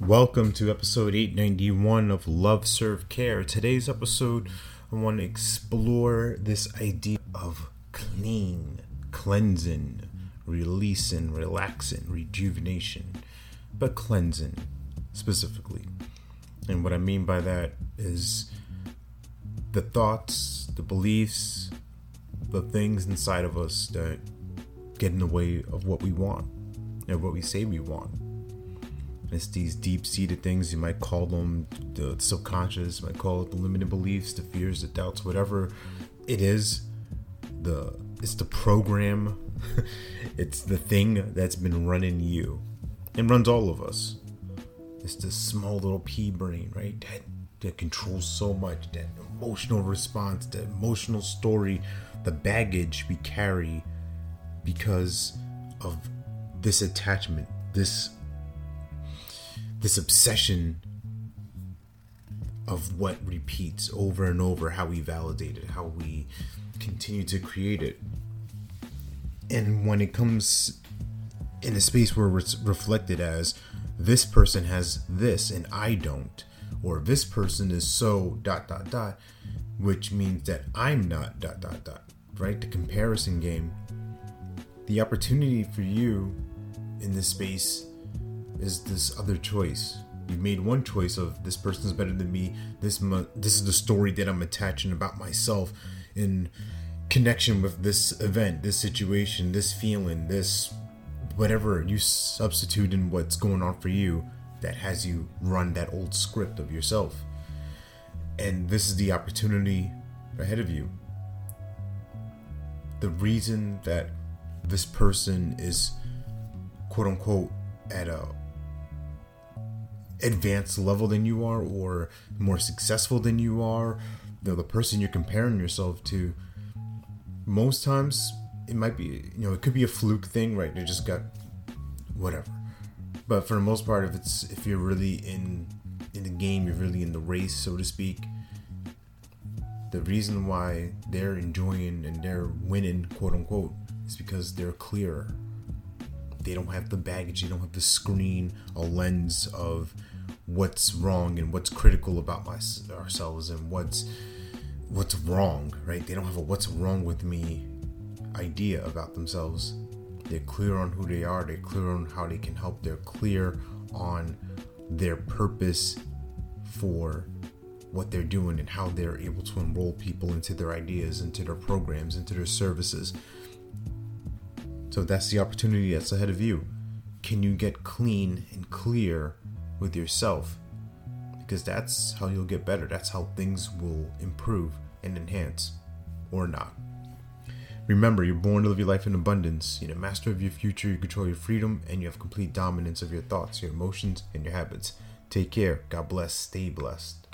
Welcome to episode 891 of Love Serve Care. Today's episode, I want to explore this idea of clean, cleansing, releasing, relaxing, rejuvenation, but cleansing specifically. And what I mean by that is the thoughts, the beliefs, the things inside of us that get in the way of what we want and what we say we want. It's these deep seated things, you might call them the subconscious, might call it the limited beliefs, the fears, the doubts, whatever it is. The it's the program, it's the thing that's been running you and runs all of us. It's this small little pea brain, right? That that controls so much, that emotional response, the emotional story, the baggage we carry because of this attachment, this this obsession of what repeats over and over, how we validate it, how we continue to create it. And when it comes in a space where it's reflected as this person has this and I don't, or this person is so dot dot dot, which means that I'm not dot dot dot, right? The comparison game. The opportunity for you in this space is this other choice. You've made one choice of this person's better than me. This this is the story that I'm attaching about myself in connection with this event, this situation, this feeling, this whatever you substitute in what's going on for you that has you run that old script of yourself. And this is the opportunity ahead of you. The reason that this person is quote unquote at a advanced level than you are or more successful than you are the, the person you're comparing yourself to most times it might be you know it could be a fluke thing right? They just got whatever. But for the most part if it's if you're really in in the game you're really in the race so to speak the reason why they're enjoying and they're winning quote unquote is because they're clearer. They don't have the baggage they don't have the screen a lens of what's wrong and what's critical about my, ourselves and what's what's wrong right? They don't have a what's wrong with me idea about themselves. They're clear on who they are. They're clear on how they can help. They're clear on their purpose for what they're doing and how they're able to enroll people into their ideas into their programs into their services. So that's the opportunity that's ahead of you. Can you get clean and clear with yourself because that's how you'll get better. That's how things will improve and enhance or not. Remember, you're born to live your life in abundance. You're the master of your future, you control your freedom, and you have complete dominance of your thoughts, your emotions, and your habits. Take care. God bless. Stay blessed.